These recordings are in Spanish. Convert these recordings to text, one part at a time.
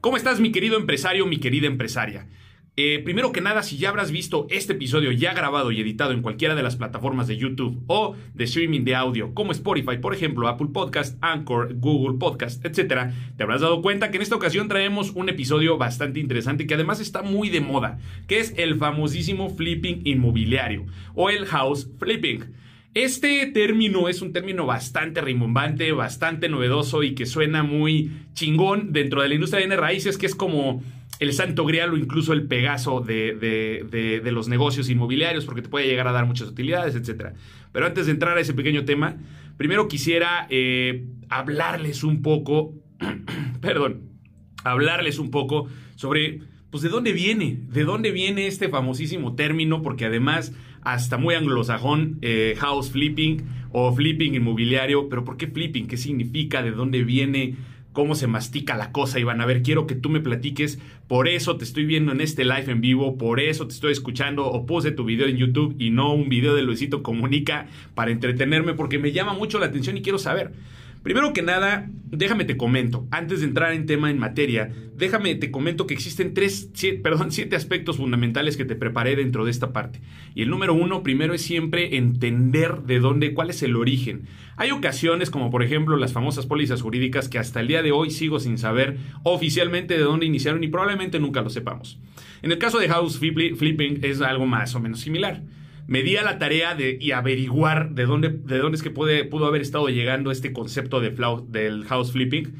¿Cómo estás, mi querido empresario, mi querida empresaria? Eh, primero que nada, si ya habrás visto este episodio ya grabado y editado en cualquiera de las plataformas de YouTube o de streaming de audio, como Spotify, por ejemplo, Apple Podcast, Anchor, Google Podcast, etc., te habrás dado cuenta que en esta ocasión traemos un episodio bastante interesante que además está muy de moda, que es el famosísimo flipping inmobiliario o el house flipping. Este término es un término bastante rimbombante, bastante novedoso y que suena muy chingón dentro de la industria de raíces, que es como el santo grial o incluso el pegaso de, los negocios inmobiliarios porque te puede llegar a dar muchas utilidades, etc. Pero antes de entrar a ese pequeño tema, primero quisiera eh, hablarles un poco, perdón, hablarles un poco sobre, pues, de dónde viene, de dónde viene este famosísimo término, porque además, hasta muy anglosajón, eh, house flipping o flipping inmobiliario, pero ¿por qué flipping? ¿Qué significa? ¿De dónde viene? cómo se mastica la cosa, Iván. A ver, quiero que tú me platiques. Por eso te estoy viendo en este live en vivo, por eso te estoy escuchando o puse tu video en YouTube y no un video de Luisito Comunica para entretenerme porque me llama mucho la atención y quiero saber. Primero que nada, déjame te comento, antes de entrar en tema en materia, déjame te comento que existen tres, siete, perdón, siete aspectos fundamentales que te preparé dentro de esta parte. Y el número uno, primero es siempre entender de dónde, cuál es el origen. Hay ocasiones, como por ejemplo las famosas pólizas jurídicas, que hasta el día de hoy sigo sin saber oficialmente de dónde iniciaron y probablemente nunca lo sepamos. En el caso de House Flipping es algo más o menos similar me di la tarea de y averiguar de dónde, de dónde es que puede, pudo haber estado llegando este concepto de del house flipping.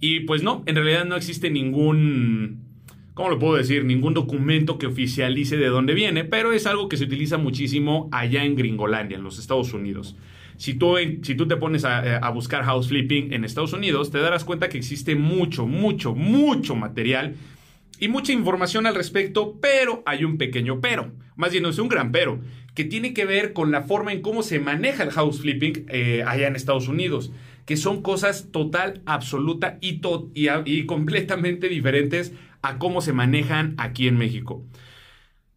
Y pues no, en realidad no existe ningún, ¿cómo lo puedo decir? Ningún documento que oficialice de dónde viene, pero es algo que se utiliza muchísimo allá en Gringolandia, en los Estados Unidos. Si tú, si tú te pones a, a buscar house flipping en Estados Unidos, te darás cuenta que existe mucho, mucho, mucho material y mucha información al respecto, pero hay un pequeño pero, más bien no es un gran pero, que tiene que ver con la forma en cómo se maneja el house flipping eh, allá en Estados Unidos, que son cosas total, absoluta y, y completamente diferentes a cómo se manejan aquí en México.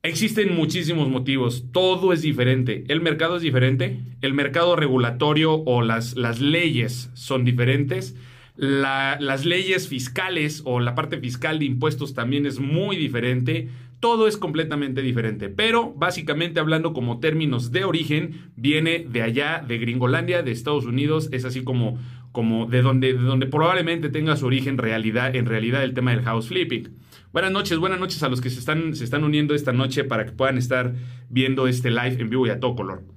Existen muchísimos motivos, todo es diferente, el mercado es diferente, el mercado regulatorio o las, las leyes son diferentes, las leyes fiscales o la parte fiscal de impuestos también es muy diferente. Todo es completamente diferente, pero básicamente hablando como términos de origen, viene de allá, de Gringolandia, de Estados Unidos, es así como, como de, donde, de donde probablemente tenga su origen realidad, en realidad el tema del house flipping. Buenas noches, buenas noches a los que se están, se están uniendo esta noche para que puedan estar viendo este live en vivo y a todo color.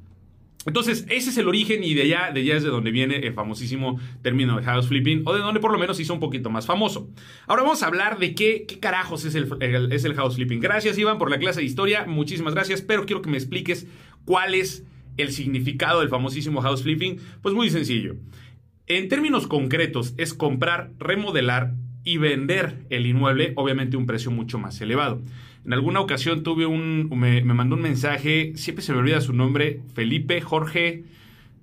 Entonces, ese es el origen y de allá, de allá es de donde viene el famosísimo término de house flipping, o de donde por lo menos hizo un poquito más famoso. Ahora vamos a hablar de qué, qué carajos es el, es el house flipping. Gracias, Iván, por la clase de historia. Muchísimas gracias, pero quiero que me expliques cuál es el significado del famosísimo house flipping. Pues muy sencillo. En términos concretos, es comprar, remodelar y vender el inmueble, obviamente a un precio mucho más elevado. En alguna ocasión tuve un, me, mandó un mensaje, siempre se me olvida su nombre, Felipe Jorge,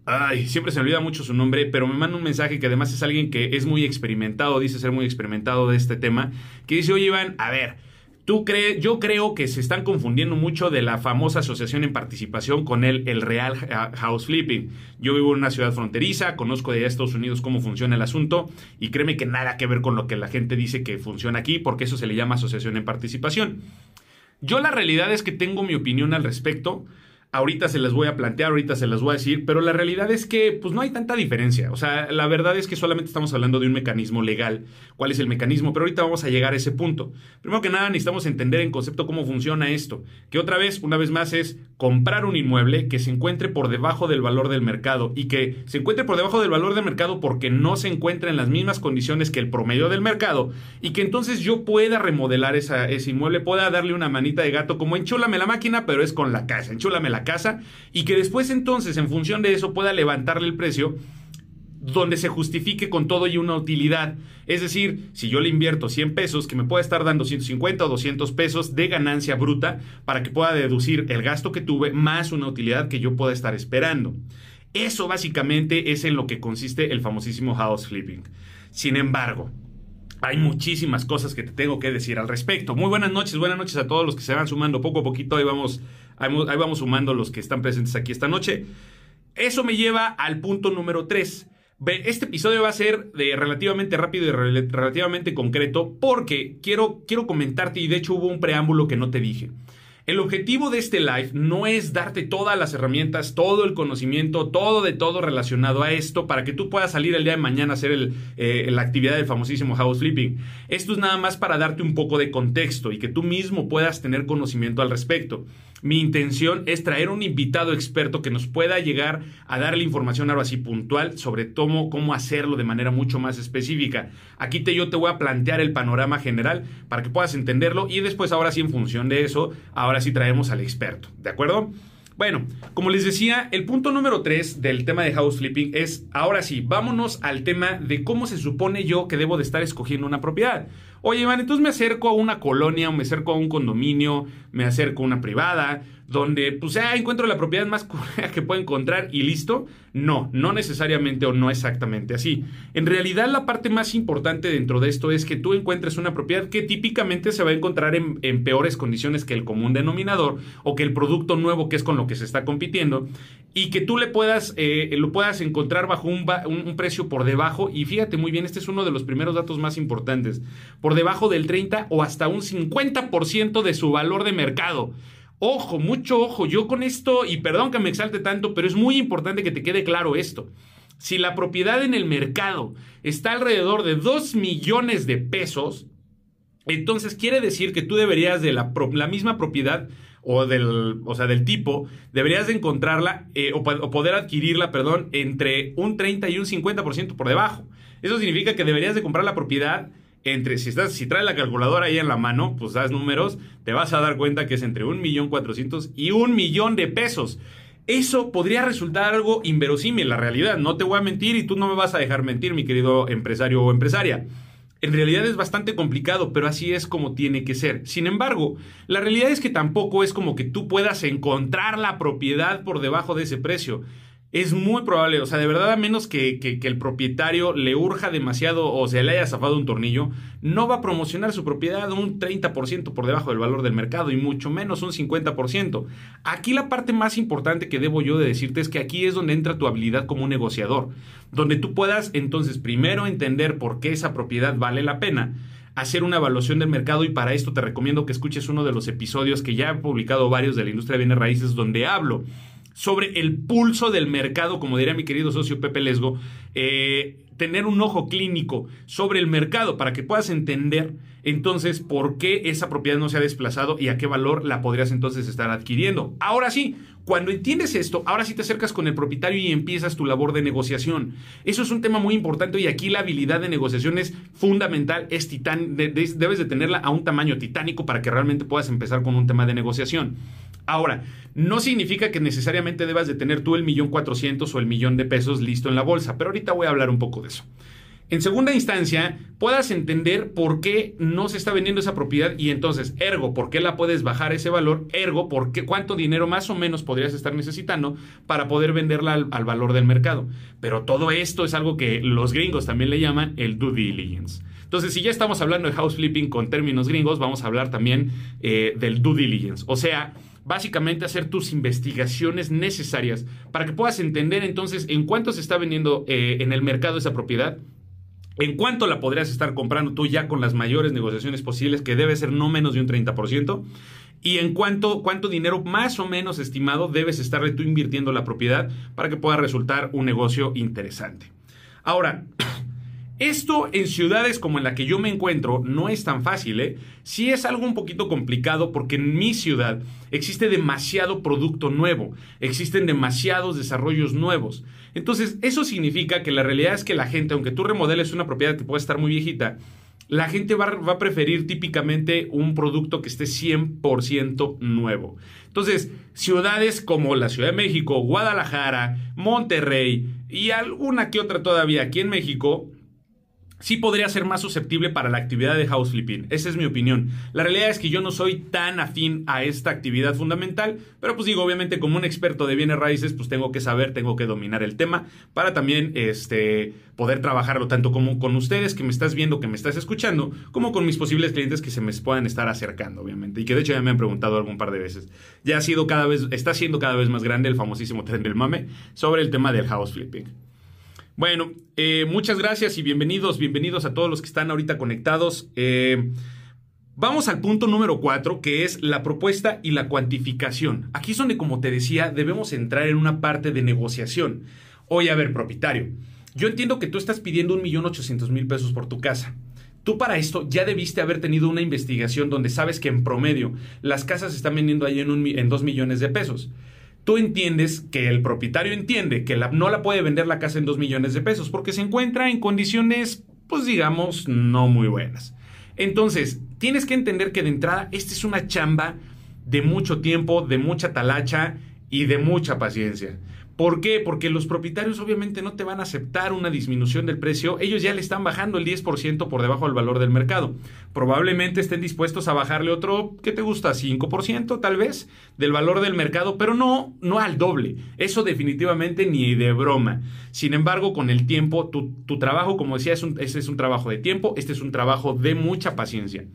ay, siempre se me olvida mucho su nombre, pero me manda un mensaje que además es alguien que es muy experimentado, dice ser muy experimentado de este tema, que dice, oye Iván, a ver, Tú crees, yo creo que se están confundiendo mucho de la famosa asociación en participación con el, el real house flipping. Yo vivo en una ciudad fronteriza, conozco de Estados Unidos cómo funciona el asunto y créeme que nada que ver con lo que la gente dice que funciona aquí, porque eso se le llama asociación en participación. Yo la realidad es que tengo mi opinión al respecto ahorita se las voy a plantear, ahorita se las voy a decir, pero la realidad es que pues no hay tanta diferencia. O sea, la verdad es que solamente estamos hablando de un mecanismo legal. ¿Cuál es el mecanismo? Pero ahorita vamos a llegar a ese punto. Primero que nada, necesitamos entender en concepto cómo funciona esto. Que otra vez, una vez más, es comprar un inmueble que se encuentre por debajo del valor del mercado y que se encuentre por debajo del valor del mercado porque no se encuentra en las mismas condiciones que el promedio del mercado y que entonces yo pueda remodelar ese inmueble, pueda darle una manita de gato como enchúlame la máquina, pero es con la casa, enchúlame la casa y que después entonces en función de eso pueda levantarle el precio donde se justifique con todo y una utilidad. Es decir, si yo le invierto 100 pesos, que me pueda estar dando 150 o 200 pesos de ganancia bruta para que pueda deducir el gasto que tuve más una utilidad que yo pueda estar esperando. Eso básicamente es en lo que consiste el famosísimo house flipping. Sin embargo, hay muchísimas cosas que te tengo que decir al respecto. Muy buenas noches, buenas noches a todos los que se van sumando poco a poquito. Ahí vamos, ahí vamos sumando los que están presentes aquí esta noche. Eso me lleva al punto número 3. Este episodio va a ser de relativamente rápido y relativamente concreto porque quiero, quiero comentarte y de hecho hubo un preámbulo que no te dije. El objetivo de este live no es darte todas las herramientas, todo el conocimiento, todo de todo relacionado a esto para que tú puedas salir el día de mañana a hacer eh, la actividad del famosísimo house flipping. Esto es nada más para darte un poco de contexto y que tú mismo puedas tener conocimiento al respecto. Mi intención es traer un invitado experto que nos pueda llegar a darle información ahora sí puntual sobre cómo, cómo hacerlo de manera mucho más específica. Aquí te, yo te voy a plantear el panorama general para que puedas entenderlo y después ahora sí en función de eso, ahora sí traemos al experto. ¿De acuerdo? Bueno, como les decía, el punto número 3 del tema de house flipping es, ahora sí, vámonos al tema de cómo se supone yo que debo de estar escogiendo una propiedad. Oye, Iván, entonces me acerco a una colonia, o me acerco a un condominio, me acerco a una privada, donde pues ya encuentro la propiedad más que puedo encontrar y listo. No, no necesariamente o no exactamente así. En realidad la parte más importante dentro de esto es que tú encuentres una propiedad que típicamente se va a encontrar en, peores condiciones que el común denominador o que el producto nuevo que es con lo que se está compitiendo y que tú le puedas, eh, lo puedas encontrar bajo un, un, precio por debajo y fíjate muy bien, este es uno de los primeros datos más importantes, por debajo del 30 o hasta un 50% de su valor de mercado. Ojo, mucho ojo, yo con esto, y perdón que me exalte tanto, pero es muy importante que te quede claro esto. Si la propiedad en el mercado está alrededor de 2 millones de pesos, entonces quiere decir que tú deberías de la, misma propiedad o del, o sea, del tipo, deberías de encontrarla eh, o, o, poder adquirirla, perdón, entre un 30 y un 50% por debajo. Eso significa que deberías de comprar la propiedad entre, si, estás, si traes la calculadora ahí en la mano, pues das números, te vas a dar cuenta que es entre un millón cuatrocientos y un millón de pesos. Eso podría resultar algo inverosímil, la realidad. No te voy a mentir y tú no me vas a dejar mentir, mi querido empresario o empresaria. En realidad es bastante complicado, pero así es como tiene que ser. Sin embargo, la realidad es que tampoco es como que tú puedas encontrar la propiedad por debajo de ese precio es muy probable, o sea, de verdad, a menos que, el propietario le urja demasiado o se le haya zafado un tornillo, no va a promocionar su propiedad un 30% por debajo del valor del mercado y mucho menos un 50%. Aquí la parte más importante que debo yo de decirte es que aquí es donde entra tu habilidad como negociador, donde tú puedas entonces primero entender por qué esa propiedad vale la pena hacer una evaluación del mercado y para esto te recomiendo que escuches uno de los episodios que ya he publicado varios de la industria de bienes raíces donde hablo sobre el pulso del mercado, como diría mi querido socio Pepe Lesgo, eh, tener un ojo clínico sobre el mercado para que puedas entender entonces por qué esa propiedad no se ha desplazado y a qué valor la podrías entonces estar adquiriendo. Ahora sí, cuando entiendes esto, ahora sí te acercas con el propietario y empiezas tu labor de negociación. Eso es un tema muy importante y aquí la habilidad de negociación es fundamental, es titán, debes de tenerla a un tamaño titánico para que realmente puedas empezar con un tema de negociación. Ahora, no significa que necesariamente debas de tener tú el millón cuatrocientos o el millón de pesos listo en la bolsa, pero ahorita voy a hablar un poco de eso. En segunda instancia, puedas entender por qué no se está vendiendo esa propiedad y entonces, ergo, por qué la puedes bajar ese valor, ergo, por qué, cuánto dinero más o menos podrías estar necesitando para poder venderla al, valor del mercado. Pero todo esto es algo que los gringos también le llaman el due diligence. Entonces, si ya estamos hablando de house flipping con términos gringos, vamos a hablar también eh, del due diligence. O sea, básicamente hacer tus investigaciones necesarias para que puedas entender entonces en cuánto se está vendiendo eh, en el mercado esa propiedad, en cuánto la podrías estar comprando tú ya con las mayores negociaciones posibles, que debe ser no menos de un 30%, y en cuánto, cuánto dinero más o menos estimado debes estarle tú invirtiendo la propiedad para que pueda resultar un negocio interesante. Ahora, esto en ciudades como en la que yo me encuentro no es tan fácil, ¿eh? Sí es algo un poquito complicado porque en mi ciudad existe demasiado producto nuevo, existen demasiados desarrollos nuevos. Entonces, eso significa que la realidad es que la gente, aunque tú remodeles una propiedad que puede estar muy viejita, la gente va, va, a preferir típicamente un producto que esté 100% nuevo. Entonces, ciudades como la Ciudad de México, Guadalajara, Monterrey y alguna que otra todavía aquí en México, sí podría ser más susceptible para la actividad de house flipping. Esa es mi opinión. La realidad es que yo no soy tan afín a esta actividad fundamental, pero pues digo, obviamente como un experto de bienes raíces, pues tengo que saber, tengo que dominar el tema para también este, poder trabajarlo tanto como con ustedes que me estás viendo, que me estás escuchando, como con mis posibles clientes que se me puedan estar acercando, obviamente. Y que de hecho ya me han preguntado algún par de veces. Ya ha sido cada vez, está siendo cada vez más grande el famosísimo tren del mame sobre el tema del house flipping. Bueno, eh, muchas gracias y bienvenidos, bienvenidos a todos los que están ahorita conectados. Eh, vamos al punto número cuatro, que es la propuesta y la cuantificación. Aquí es donde, como te decía, debemos entrar en una parte de negociación. Oye, a ver, propietario, yo entiendo que tú estás pidiendo un millón ochocientos mil pesos por tu casa. Tú para esto ya debiste haber tenido una investigación donde sabes que en promedio las casas están vendiendo ahí en, un, en 2 millones de pesos tú entiendes que el propietario entiende que no la puede vender la casa en 2 millones de pesos porque se encuentra en condiciones, pues digamos, no muy buenas. Entonces, tienes que entender que de entrada, esta es una chamba de mucho tiempo, de mucha talacha y de mucha paciencia. ¿Por qué? Porque los propietarios obviamente no te van a aceptar una disminución del precio. Ellos ya le están bajando el 10% por debajo del valor del mercado. Probablemente estén dispuestos a bajarle otro, ¿qué te gusta? 5% tal vez del valor del mercado, pero no, no al doble. Eso definitivamente ni de broma. Sin embargo, con el tiempo, tu, trabajo, como decía, es un, ese es un trabajo de tiempo, este es un trabajo de mucha paciencia.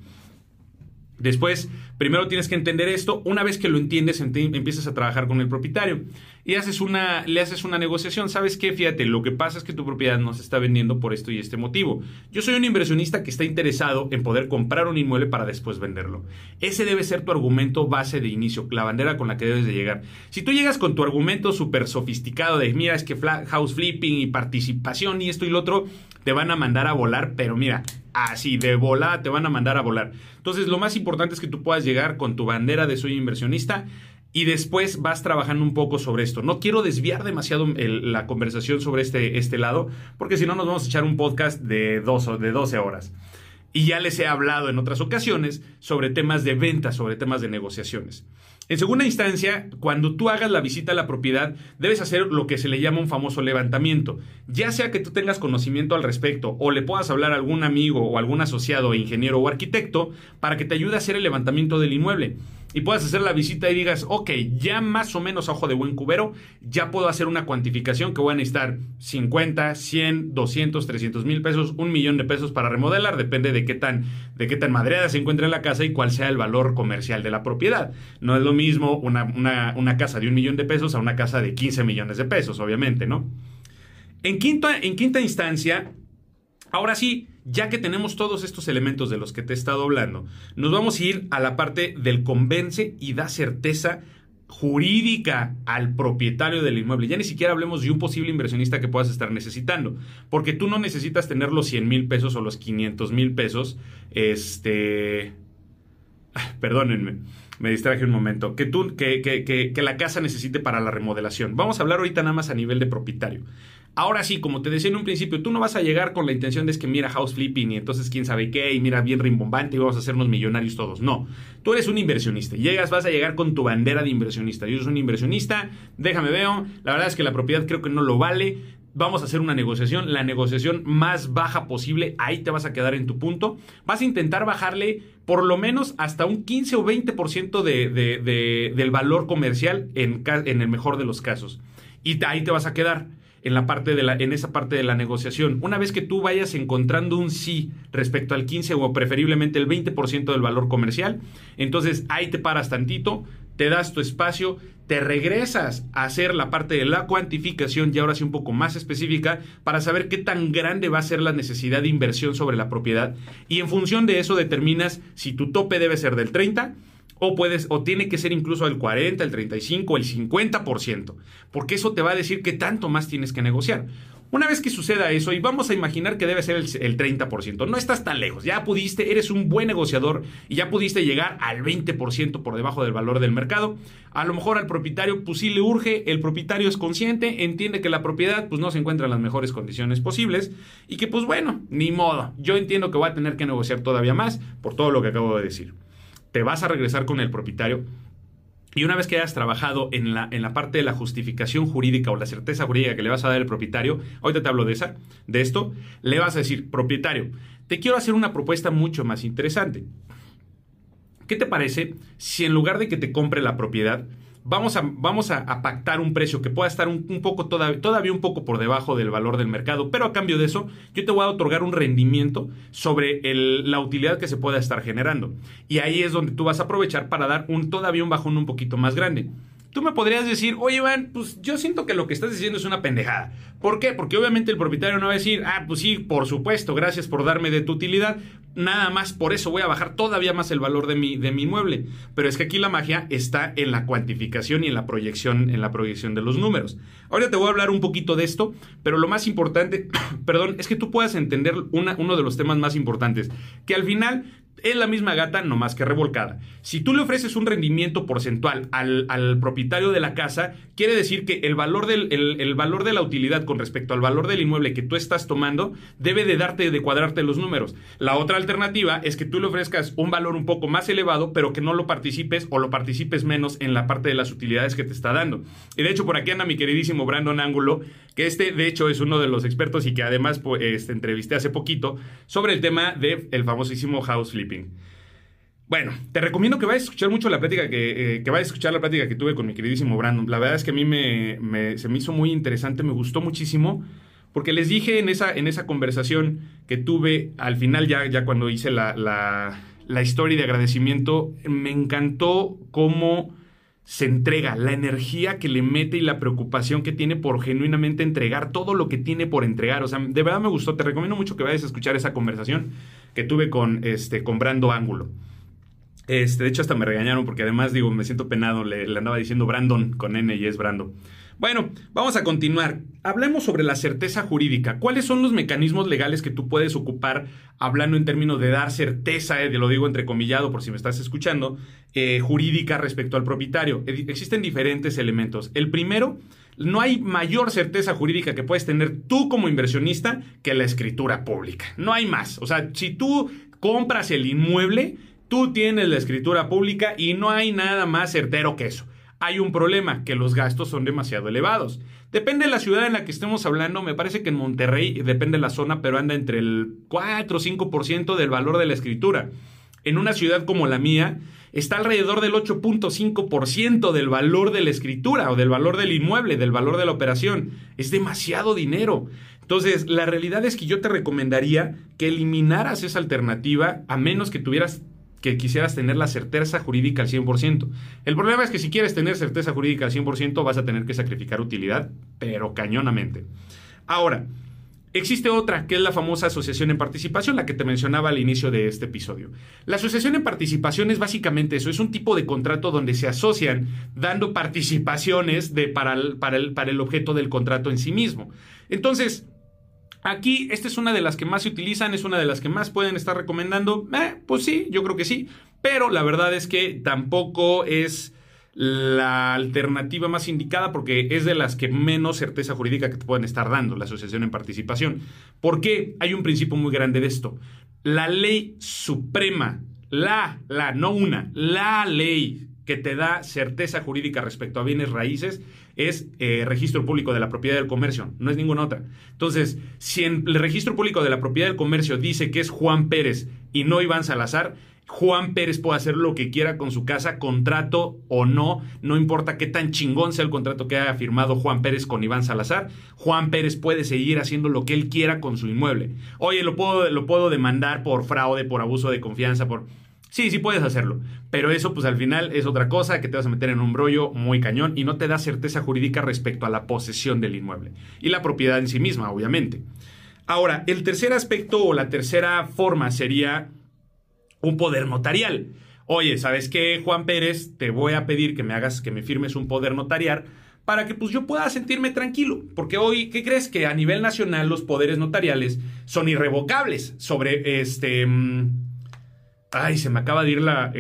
Después, primero tienes que entender esto. Una vez que lo entiendes, empiezas a trabajar con el propietario y haces una, le haces una negociación. ¿Sabes qué? Fíjate, lo que pasa es que tu propiedad no se está vendiendo por esto y este motivo. Yo soy un inversionista que está interesado en poder comprar un inmueble para después venderlo. Ese debe ser tu argumento base de inicio, la bandera con la que debes de llegar. Si tú llegas con tu argumento súper sofisticado de, mira, es que house flipping y participación y esto y lo otro, te van a mandar a volar, pero mira, así de volada te van a mandar a volar. Entonces, lo más importante es que tú puedas llegar con tu bandera de soy inversionista y después vas trabajando un poco sobre esto. No quiero desviar demasiado la conversación sobre este, este lado, porque si no nos vamos a echar un podcast de, dos, de 12 horas. Y ya les he hablado en otras ocasiones sobre temas de venta, sobre temas de negociaciones. En segunda instancia, cuando tú hagas la visita a la propiedad, debes hacer lo que se le llama un famoso levantamiento. Ya sea que tú tengas conocimiento al respecto o le puedas hablar a algún amigo o algún asociado, ingeniero o arquitecto para que te ayude a hacer el levantamiento del inmueble y puedas hacer la visita y digas, ok, ya más o menos a ojo de buen cubero, ya puedo hacer una cuantificación que voy a necesitar 50, 100, 200, 300 mil pesos, un millón de pesos para remodelar, depende de qué tan, de qué tan madreada se encuentre la casa y cuál sea el valor comercial de la propiedad. No es lo mismo una, una, casa de un millón de pesos a una casa de 15 millones de pesos, obviamente, ¿no? En en quinta instancia, ahora sí, ya que tenemos todos estos elementos de los que te he estado hablando, nos vamos a ir a la parte del convence y da certeza jurídica al propietario del inmueble. Ya ni siquiera hablemos de un posible inversionista que puedas estar necesitando, porque tú no necesitas tener los 100 mil pesos o los 500 mil pesos, este... Perdónenme, me distraje un momento, que, tú, que, que, que la casa necesite para la remodelación. Vamos a hablar ahorita nada más a nivel de propietario. Ahora sí, como te decía en un principio, tú no vas a llegar con la intención de es que mira house flipping y entonces quién sabe qué y mira bien rimbombante y vamos a hacernos millonarios todos. No, tú eres un inversionista. Llegas, vas a llegar con tu bandera de inversionista. Yo soy un inversionista, déjame veo. La verdad es que la propiedad creo que no lo vale. Vamos a hacer una negociación, la negociación más baja posible, ahí te vas a quedar en tu punto. Vas a intentar bajarle por lo menos hasta un 15 o 20% de, de, del valor comercial en, en el mejor de los casos. Y ahí te vas a quedar en, la parte de la, en esa parte de la negociación. Una vez que tú vayas encontrando un sí respecto al 15 o preferiblemente el 20% del valor comercial, entonces ahí te paras tantito, te das tu espacio, te regresas a hacer la parte de la cuantificación y ahora sí un poco más específica para saber qué tan grande va a ser la necesidad de inversión sobre la propiedad y en función de eso determinas si tu tope debe ser del 30 o puedes, o tiene que ser incluso el 40, el 35, el 50%, porque eso te va a decir qué tanto más tienes que negociar. Una vez que suceda eso, y vamos a imaginar que debe ser el, 30%, no estás tan lejos, ya pudiste, eres un buen negociador y ya pudiste llegar al 20% por debajo del valor del mercado. A lo mejor al propietario, pues sí le urge, el propietario es consciente, entiende que la propiedad pues no se encuentra en las mejores condiciones posibles y que pues bueno, ni modo, yo entiendo que voy a tener que negociar todavía más por todo lo que acabo de decir te vas a regresar con el propietario y una vez que hayas trabajado en la, en la parte de la justificación jurídica o la certeza jurídica que le vas a dar al propietario, ahorita te hablo de esa, de esto, le vas a decir, propietario, te quiero hacer una propuesta mucho más interesante. ¿Qué te parece si en lugar de que te compre la propiedad, vamos a, vamos a, pactar un precio que pueda estar un, poco todavía, todavía, un poco por debajo del valor del mercado, pero a cambio de eso yo te voy a otorgar un rendimiento sobre la utilidad que se pueda estar generando. Y ahí es donde tú vas a aprovechar para dar un, todavía un bajón un poquito más grande. Tú me podrías decir, oye, Iván, pues yo siento que lo que estás diciendo es una pendejada. ¿Por qué? Porque obviamente el propietario no va a decir, ah, pues sí, por supuesto, gracias por darme de tu utilidad. Nada más por eso voy a bajar todavía más el valor de mi, de mi inmueble. Pero es que aquí la magia está en la cuantificación y en la proyección, en la proyección de los números. Ahora te voy a hablar un poquito de esto, pero lo más importante, perdón, es que tú puedas entender uno de los temas más importantes. Que al final es la misma gata, no más que revolcada. Si tú le ofreces un rendimiento porcentual al, propietario de la casa, quiere decir que el valor, del, el, valor de la utilidad con respecto al valor del inmueble que tú estás tomando debe de darte, de cuadrarte los números. La otra alternativa es que tú le ofrezcas un valor un poco más elevado, pero que no lo participes o lo participes menos en la parte de las utilidades que te está dando. Y de hecho, por aquí anda mi queridísimo Brandon Ángulo, que este de hecho es uno de los expertos y que además pues, este, entrevisté hace poquito sobre el tema del el famosísimo house flipping. Bueno, te recomiendo que vayas a escuchar mucho la plática que, eh, que vayas a escuchar la plática que tuve con mi queridísimo Brandon. La verdad es que a mí me, se me hizo muy interesante, me gustó muchísimo, porque les dije en esa, en esa conversación que tuve al final, ya, ya cuando hice la, la, historia de agradecimiento, me encantó cómo se entrega, la energía que le mete y la preocupación que tiene por genuinamente entregar todo lo que tiene por entregar. O sea, de verdad me gustó. Te recomiendo mucho que vayas a escuchar esa conversación que tuve con, este, con Brando Ángulo. Este, de hecho, hasta me regañaron porque además, digo, me siento penado. Le, andaba diciendo Brandon con N y es Brando. Bueno, vamos a continuar. Hablemos sobre la certeza jurídica. ¿Cuáles son los mecanismos legales que tú puedes ocupar hablando en términos de dar certeza, eh, lo digo entrecomillado por si me estás escuchando, eh, jurídica respecto al propietario? Existen diferentes elementos. El primero, no hay mayor certeza jurídica que puedes tener tú como inversionista que la escritura pública. No hay más. O sea, si tú compras el inmueble, tú tienes la escritura pública y no hay nada más certero que eso hay un problema, que los gastos son demasiado elevados. Depende de la ciudad en la que estemos hablando, me parece que en Monterrey, depende de la zona, pero anda entre el 4 o 5% del valor de la escritura. En una ciudad como la mía, está alrededor del 8.5% del valor de la escritura o del valor del inmueble, del valor de la operación. Es demasiado dinero. Entonces, la realidad es que yo te recomendaría que eliminaras esa alternativa a menos que tuvieras que quisieras tener la certeza jurídica al 100%. El problema es que si quieres tener certeza jurídica al 100% vas a tener que sacrificar utilidad, pero cañonamente. Ahora, existe otra, que es la famosa asociación en participación, la que te mencionaba al inicio de este episodio. La asociación en participación es básicamente eso, es un tipo de contrato donde se asocian dando participaciones de, para, para, el, para el objeto del contrato en sí mismo. Entonces, Aquí, esta es una de las que más se utilizan, es una de las que más pueden estar recomendando. Eh, pues sí, yo creo que sí. Pero la verdad es que tampoco es la alternativa más indicada porque es de las que menos certeza jurídica que te pueden estar dando la asociación en participación. ¿Por qué? Hay un principio muy grande de esto. La ley suprema, la, la, no una, la ley que te da certeza jurídica respecto a bienes raíces es eh, registro público de la propiedad del comercio, no es ninguna otra. Entonces, si en el registro público de la propiedad del comercio dice que es Juan Pérez y no Iván Salazar, Juan Pérez puede hacer lo que quiera con su casa, contrato o no, no importa qué tan chingón sea el contrato que haya firmado Juan Pérez con Iván Salazar, Juan Pérez puede seguir haciendo lo que él quiera con su inmueble. Oye, lo puedo, lo puedo demandar por fraude, por abuso de confianza, por... Sí, sí puedes hacerlo, pero eso pues al final es otra cosa que te vas a meter en un brollo muy cañón y no te da certeza jurídica respecto a la posesión del inmueble y la propiedad en sí misma, obviamente. Ahora, el tercer aspecto o la tercera forma sería un poder notarial. Oye, ¿sabes qué, Juan Pérez? Te voy a pedir que me hagas, que me firmes un poder notarial para que pues yo pueda sentirme tranquilo. Porque hoy, ¿qué crees? Que a nivel nacional los poderes notariales son irrevocables sobre este... Mm, Ay, se me acaba de ir la,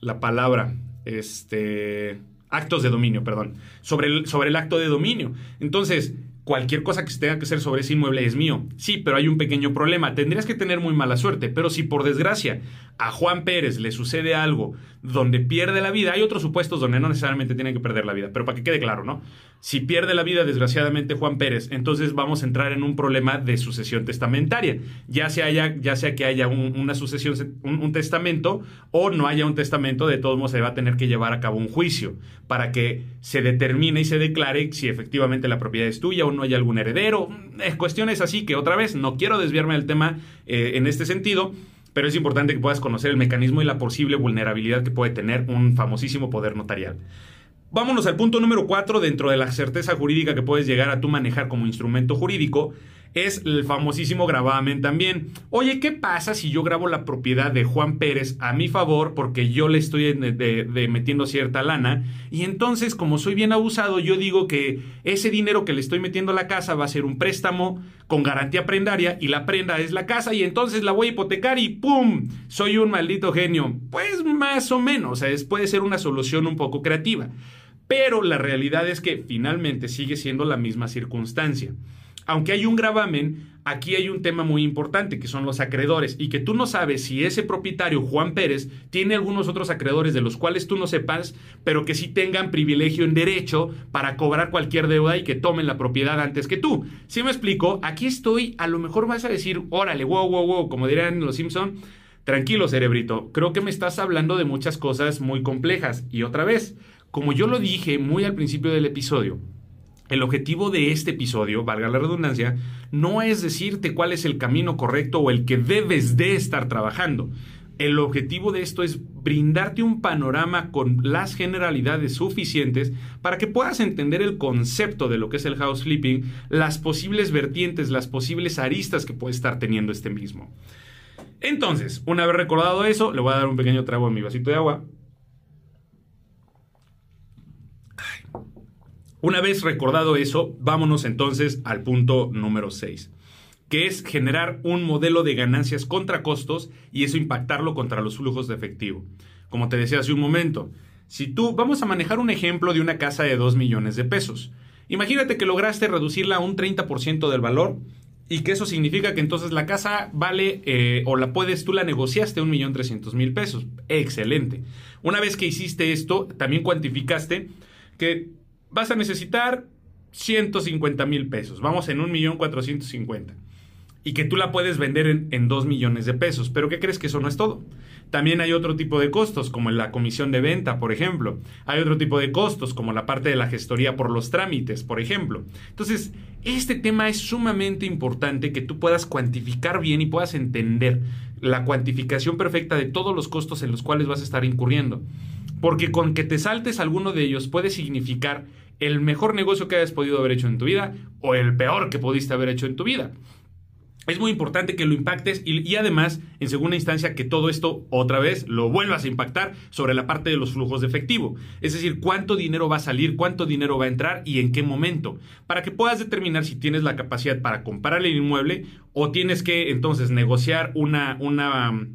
la palabra. Este. Actos de dominio, perdón. Sobre el, sobre el acto de dominio. Entonces, cualquier cosa que tenga que hacer sobre ese inmueble es mío. Sí, pero hay un pequeño problema. Tendrías que tener muy mala suerte. Pero si por desgracia a Juan Pérez le sucede algo donde pierde la vida, hay otros supuestos donde no necesariamente tiene que perder la vida. Pero para que quede claro, ¿no? Si pierde la vida, desgraciadamente, Juan Pérez, entonces vamos a entrar en un problema de sucesión testamentaria. Ya sea, ya sea que haya una sucesión, un, testamento, o no haya un testamento, de todos modos se va a tener que llevar a cabo un juicio para que se determine y se declare si efectivamente la propiedad es tuya o no hay algún heredero. Es cuestiones así que otra vez no quiero desviarme del tema eh, en este sentido, pero es importante que puedas conocer el mecanismo y la posible vulnerabilidad que puede tener un famosísimo poder notarial. Vámonos al punto número 4 dentro de la certeza jurídica que puedes llegar a tú manejar como instrumento jurídico. Es el famosísimo gravamen también. Oye, ¿qué pasa si yo grabo la propiedad de Juan Pérez a mi favor porque yo le estoy metiendo cierta lana? Y entonces, como soy bien abusado, yo digo que ese dinero que le estoy metiendo a la casa va a ser un préstamo con garantía prendaria y la prenda es la casa y entonces la voy a hipotecar y ¡pum! Soy un maldito genio. Pues más o menos, sea, puede ser una solución un poco creativa. Pero la realidad es que finalmente sigue siendo la misma circunstancia. Aunque hay un gravamen, aquí hay un tema muy importante que son los acreedores. Y que tú no sabes si ese propietario, Juan Pérez, tiene algunos otros acreedores de los cuales tú no sepas, pero que sí tengan privilegio en derecho para cobrar cualquier deuda y que tomen la propiedad antes que tú. Si me explico, aquí estoy, a lo mejor vas a decir, órale, wow, wow, wow, como dirían los Simpson, tranquilo cerebrito, creo que me estás hablando de muchas cosas muy complejas. Y otra vez, como yo lo dije muy al principio del episodio, el objetivo de este episodio, valga la redundancia, no es decirte cuál es el camino correcto o el que debes de estar trabajando. El objetivo de esto es brindarte un panorama con las generalidades suficientes para que puedas entender el concepto de lo que es el house flipping, las posibles vertientes, las posibles aristas que puede estar teniendo este mismo. Entonces, una vez recordado eso, le voy a dar un pequeño trago a mi vasito de agua Una vez recordado eso, vámonos entonces al punto número 6, que es generar un modelo de ganancias contra costos y eso impactarlo contra los flujos de efectivo. Como te decía hace un momento, si tú vamos a manejar un ejemplo de una casa de 2 millones de pesos, imagínate que lograste reducirla a un 30% del valor y que eso significa que entonces la casa vale eh, o la puedes, tú la negociaste un millón trescientos mil pesos. Excelente. Una vez que hiciste esto, también cuantificaste que vas a necesitar 150 mil pesos. Vamos en 1.450. Y que tú la puedes vender en, en 2 millones de pesos. Pero ¿qué crees que eso no es todo? También hay otro tipo de costos, como la comisión de venta, por ejemplo. Hay otro tipo de costos, como la parte de la gestoría por los trámites, por ejemplo. Entonces, este tema es sumamente importante que tú puedas cuantificar bien y puedas entender la cuantificación perfecta de todos los costos en los cuales vas a estar incurriendo. Porque con que te saltes alguno de ellos puede significar el mejor negocio que hayas podido haber hecho en tu vida o el peor que pudiste haber hecho en tu vida. Es muy importante que lo impactes y, además, en segunda instancia, que todo esto otra vez lo vuelvas a impactar sobre la parte de los flujos de efectivo. Es decir, cuánto dinero va a salir, cuánto dinero va a entrar y en qué momento. Para que puedas determinar si tienes la capacidad para comprar el inmueble o tienes que entonces negociar una, una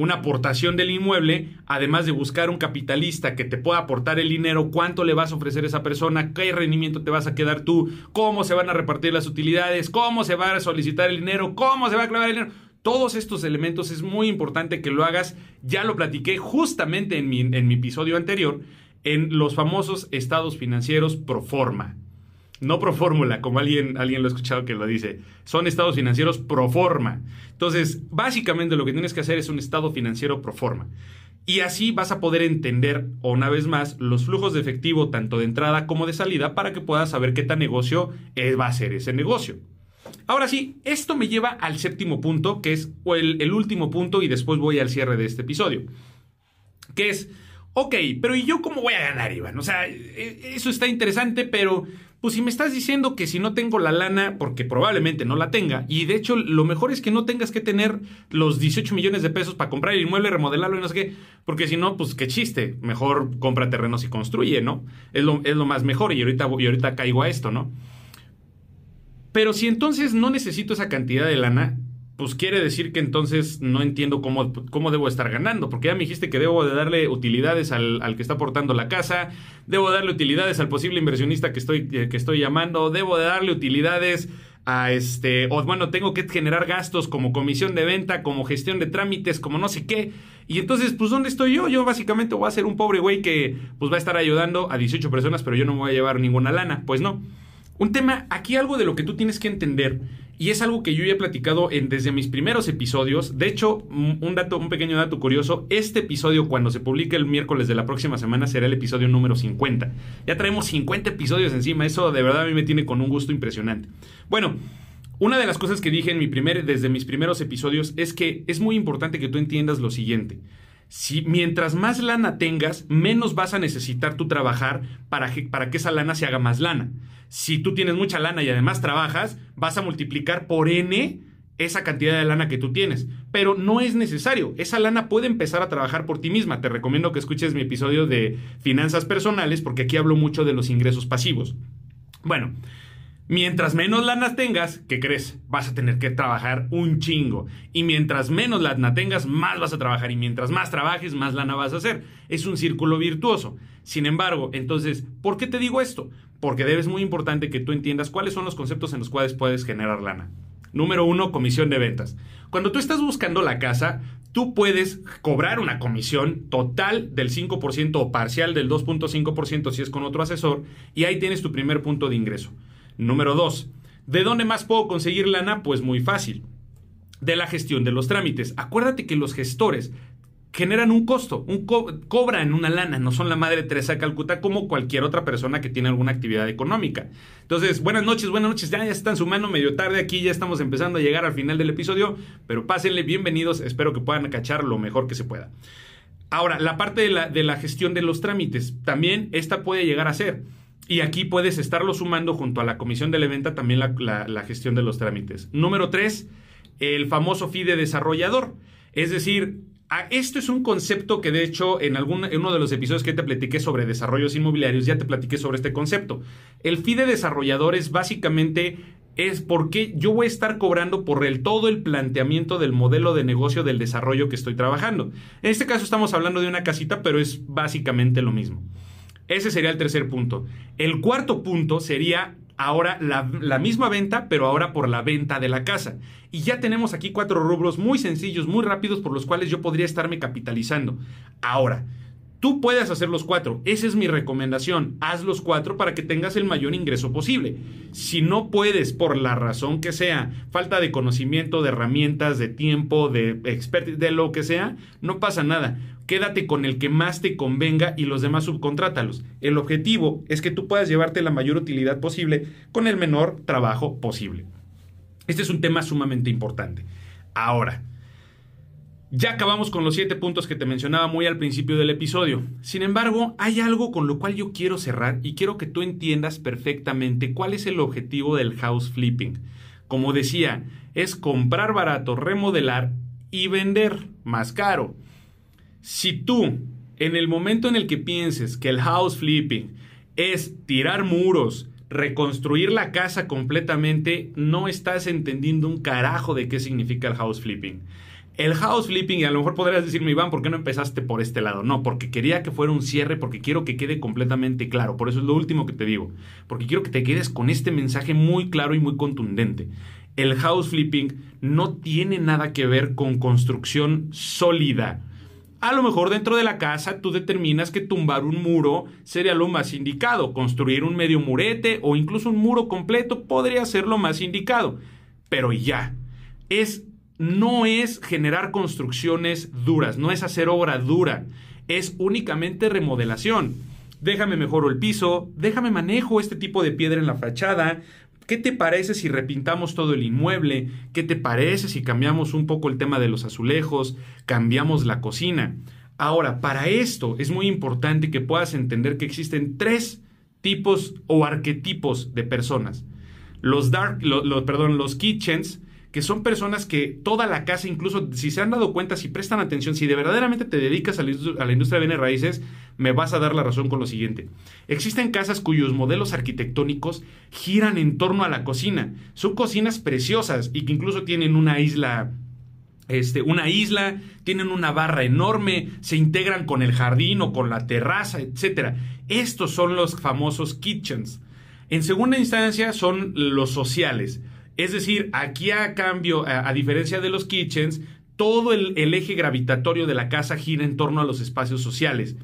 una aportación del inmueble, además de buscar un capitalista que te pueda aportar el dinero, cuánto le vas a ofrecer a esa persona, qué rendimiento te vas a quedar tú, cómo se van a repartir las utilidades, cómo se va a solicitar el dinero, cómo se va a clavar el dinero. Todos estos elementos es muy importante que lo hagas. Ya lo platiqué justamente en mi, episodio anterior, en los famosos estados financieros pro forma no pro fórmula, como alguien, alguien lo ha escuchado que lo dice. Son estados financieros pro forma. Entonces, básicamente lo que tienes que hacer es un estado financiero pro forma. Y así vas a poder entender, una vez más, los flujos de efectivo tanto de entrada como de salida para que puedas saber qué tan negocio va a ser ese negocio. Ahora sí, esto me lleva al séptimo punto, que es el, el último punto y después voy al cierre de este episodio. Que es, ok, pero ¿y yo cómo voy a ganar, Iván? O sea, e, eso está interesante, pero pues si me estás diciendo que si no tengo la lana, porque probablemente no la tenga, y de hecho lo mejor es que no tengas que tener los 18 millones de pesos para comprar el inmueble, remodelarlo y no sé qué, porque si no, pues qué chiste, mejor compra terrenos y construye, ¿no? Es lo, es lo más mejor y ahorita, y ahorita caigo a esto, ¿no? Pero si entonces no necesito esa cantidad de lana, pues quiere decir que entonces no entiendo cómo, cómo debo estar ganando, porque ya me dijiste que debo de darle utilidades al, que está aportando la casa, debo darle utilidades al posible inversionista que estoy, eh, que estoy llamando, debo de darle utilidades a este, o bueno, tengo que generar gastos como comisión de venta, como gestión de trámites, como no sé qué. Y entonces, pues, ¿dónde estoy yo? Yo básicamente voy a ser un pobre güey que pues va a estar ayudando a 18 personas, pero yo no me voy a llevar ninguna lana. Pues no. Un tema, aquí algo de lo que tú tienes que entender y es algo que yo ya he platicado en, desde mis primeros episodios. De hecho, un dato, un pequeño dato curioso, este episodio cuando se publique el miércoles de la próxima semana será el episodio número 50. Ya traemos 50 episodios encima, eso de verdad a mí me tiene con un gusto impresionante. Bueno, Una de las cosas que dije en mi primer, desde mis primeros episodios es que es muy importante que tú entiendas lo siguiente. Si mientras más lana tengas, menos vas a necesitar tú trabajar para que, para que esa lana se haga más lana. Si tú tienes mucha lana y además trabajas, vas a multiplicar por n esa cantidad de lana que tú tienes. Pero no es necesario. Esa lana puede empezar a trabajar por ti misma. Te recomiendo que escuches mi episodio de finanzas personales porque aquí hablo mucho de los ingresos pasivos. Bueno, Mientras menos lana tengas, ¿qué crees? Vas a tener que trabajar un chingo. Y mientras menos lana tengas, más vas a trabajar. Y mientras más trabajes, más lana vas a hacer. Es un círculo virtuoso. Sin embargo, entonces, ¿por qué te digo esto? Porque debes muy importante que tú entiendas cuáles son los conceptos en los cuales puedes generar lana. Número uno, comisión de ventas. Cuando tú estás buscando la casa, tú puedes cobrar una comisión total del 5% o parcial del 2.5% si es con otro asesor, y ahí tienes tu primer punto de ingreso. Número 2. ¿De dónde más puedo conseguir lana? Pues muy fácil. De la gestión de los trámites. Acuérdate que los gestores generan un costo, un cobran una lana, no son la madre Teresa de Calcuta como cualquier otra persona que tiene alguna actividad económica. Entonces, buenas noches, buenas noches, ya, ya están sumando medio tarde aquí, ya estamos empezando a llegar al final del episodio, pero pásenle, bienvenidos, espero que puedan cachar lo mejor que se pueda. Ahora, la parte de la, de la gestión de los trámites, también esta puede llegar a ser y aquí puedes estarlo sumando junto a la comisión de la venta también la, gestión de los trámites. Número tres, el famoso fee de desarrollador. Es decir, esto es un concepto que de hecho en, algún, en uno de los episodios que te platiqué sobre desarrollos inmobiliarios ya te platiqué sobre este concepto. El fee de desarrollador es básicamente es porque yo voy a estar cobrando por el todo el planteamiento del modelo de negocio del desarrollo que estoy trabajando. En este caso estamos hablando de una casita, pero es básicamente lo mismo. Ese sería el tercer punto. El cuarto punto sería ahora la, misma venta, pero ahora por la venta de la casa. Y ya tenemos aquí cuatro rubros muy sencillos, muy rápidos, por los cuales yo podría estarme capitalizando. Ahora, Tú puedes hacer los cuatro. Esa es mi recomendación. Haz los cuatro para que tengas el mayor ingreso posible. Si no puedes, por la razón que sea, falta de conocimiento, de herramientas, de tiempo, de expertise, de lo que sea, no pasa nada quédate con el que más te convenga y los demás subcontrátalos. El objetivo es que tú puedas llevarte la mayor utilidad posible con el menor trabajo posible. Este es un tema sumamente importante. Ahora, ya acabamos con los siete puntos que te mencionaba muy al principio del episodio. Sin embargo, hay algo con lo cual yo quiero cerrar y quiero que tú entiendas perfectamente cuál es el objetivo del house flipping. Como decía, es comprar barato, remodelar y vender más caro. Si tú, en el momento en el que pienses que el house flipping es tirar muros, reconstruir la casa completamente, no estás entendiendo un carajo de qué significa el house flipping. El house flipping, y a lo mejor podrías decirme, Iván, ¿por qué no empezaste por este lado? No, porque quería que fuera un cierre, porque quiero que quede completamente claro. Por eso es lo último que te digo. Porque quiero que te quedes con este mensaje muy claro y muy contundente. El house flipping no tiene nada que ver con construcción sólida a lo mejor dentro de la casa tú determinas que tumbar un muro sería lo más indicado, construir un medio murete o incluso un muro completo podría ser lo más indicado. Pero ya, es no es generar construcciones duras, no es hacer obra dura, es únicamente remodelación. Déjame mejoro el piso, déjame manejo este tipo de piedra en la fachada, ¿Qué te parece si repintamos todo el inmueble? ¿Qué te parece si cambiamos un poco el tema de los azulejos? Cambiamos la cocina. Ahora, para esto es muy importante que puedas entender que existen tres tipos o arquetipos de personas. Los dark, perdón, los kitchens, que son personas que toda la casa, incluso si se han dado cuenta, si prestan atención, si de verdaderamente te dedicas a la, industria de bienes raíces, me vas a dar la razón con lo siguiente. Existen casas cuyos modelos arquitectónicos giran en torno a la cocina. Son cocinas preciosas y que incluso tienen una isla este, una isla, tienen una barra enorme, se integran con el jardín o con la terraza, etc. Estos son los famosos kitchens. En segunda instancia son los sociales. Es decir, aquí a cambio, a, diferencia de los kitchens, todo el, eje gravitatorio de la casa gira en torno a los espacios sociales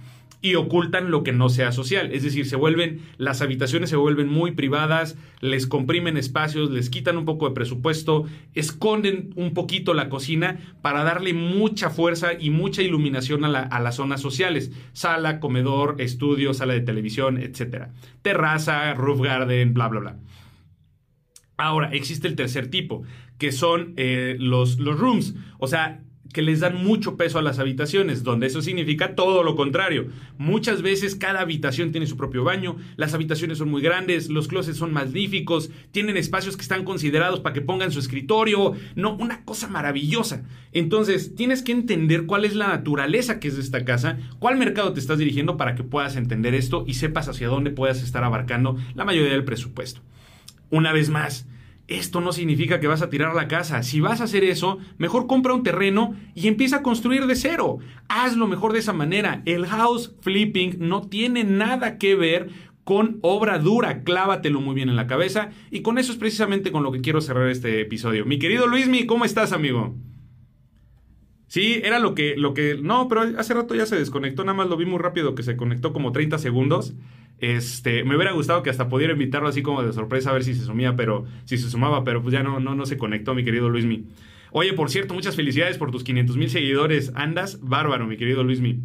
y ocultan lo que no sea social. Es decir, se vuelven, las habitaciones se vuelven muy privadas, les comprimen espacios, les quitan un poco de presupuesto, esconden un poquito la cocina para darle mucha fuerza y mucha iluminación a, a las zonas sociales. Sala, comedor, estudio, sala de televisión, etc. Terraza, roof garden, bla, bla, bla. Ahora, existe el tercer tipo, que son eh, los, los rooms. O sea, que les dan mucho peso a las habitaciones, donde eso significa todo lo contrario. Muchas veces cada habitación tiene su propio baño, las habitaciones son muy grandes, los closets son magníficos, tienen espacios que están considerados para que pongan su escritorio, no, una cosa maravillosa. Entonces, tienes que entender cuál es la naturaleza que es de esta casa, cuál mercado te estás dirigiendo para que puedas entender esto y sepas hacia dónde puedas estar abarcando la mayoría del presupuesto. Una vez más, esto no significa que vas a tirar la casa. Si vas a hacer eso, mejor compra un terreno y empieza a construir de cero. Hazlo mejor de esa manera. El house flipping no tiene nada que ver con obra dura. Clávatelo muy bien en la cabeza. Y con eso es precisamente con lo que quiero cerrar este episodio. Mi querido Luismi, ¿cómo estás, amigo? Sí, era lo que, lo que. No, pero hace rato ya se desconectó. Nada más lo vi muy rápido que se conectó como 30 segundos. Este, me hubiera gustado que hasta pudiera invitarlo así como de sorpresa a ver si se sumía, pero si se sumaba, pero pues ya no, no, no se conectó, mi querido Luismi. Oye, por cierto, muchas felicidades por tus 500 mil seguidores. Andas bárbaro, mi querido Luismi.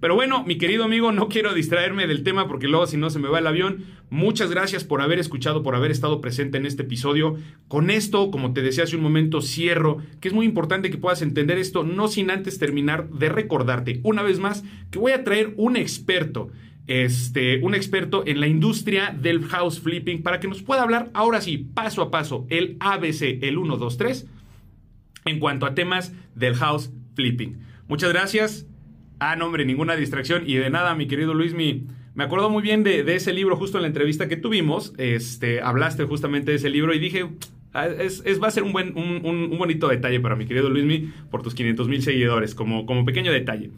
Pero bueno, mi querido amigo, no quiero distraerme del tema porque luego si no se me va el avión. Muchas gracias por haber escuchado, por haber estado presente en este episodio. Con esto, como te decía hace un momento, cierro, que es muy importante que puedas entender esto, no sin antes terminar de recordarte una vez más que voy a traer un experto este, un experto en la industria del house flipping para que nos pueda hablar ahora sí, paso a paso, el ABC, el 1, 2, 3, en cuanto a temas del house flipping. Muchas gracias. Ah, no, hombre, ninguna distracción y de nada, mi querido Luis, mi, me acuerdo muy bien de, ese libro justo en la entrevista que tuvimos. Este, hablaste justamente de ese libro y dije, ah, es, va a ser un, buen, un, bonito detalle para mi querido Luismi por tus 500 mil seguidores, como, como pequeño detalle.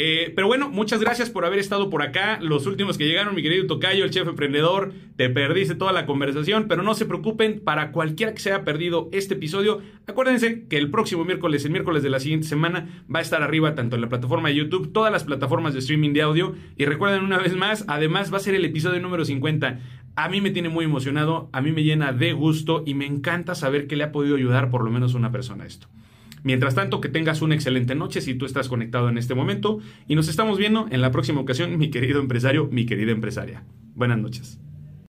Eh, pero bueno, muchas gracias por haber estado por acá. Los últimos que llegaron, mi querido Tocayo, el chef emprendedor, te perdiste toda la conversación, pero no se preocupen, para cualquiera que se haya perdido este episodio, acuérdense que el próximo miércoles, el miércoles de la siguiente semana, va a estar arriba tanto en la plataforma de YouTube, todas las plataformas de streaming de audio. Y recuerden una vez más, además va a ser el episodio número 50. A mí me tiene muy emocionado, a mí me llena de gusto y me encanta saber que le ha podido ayudar por lo menos una persona a esto. Mientras tanto, que tengas una excelente noche si tú estás conectado en este momento y nos estamos viendo en la próxima ocasión, mi querido empresario, mi querida empresaria. Buenas noches.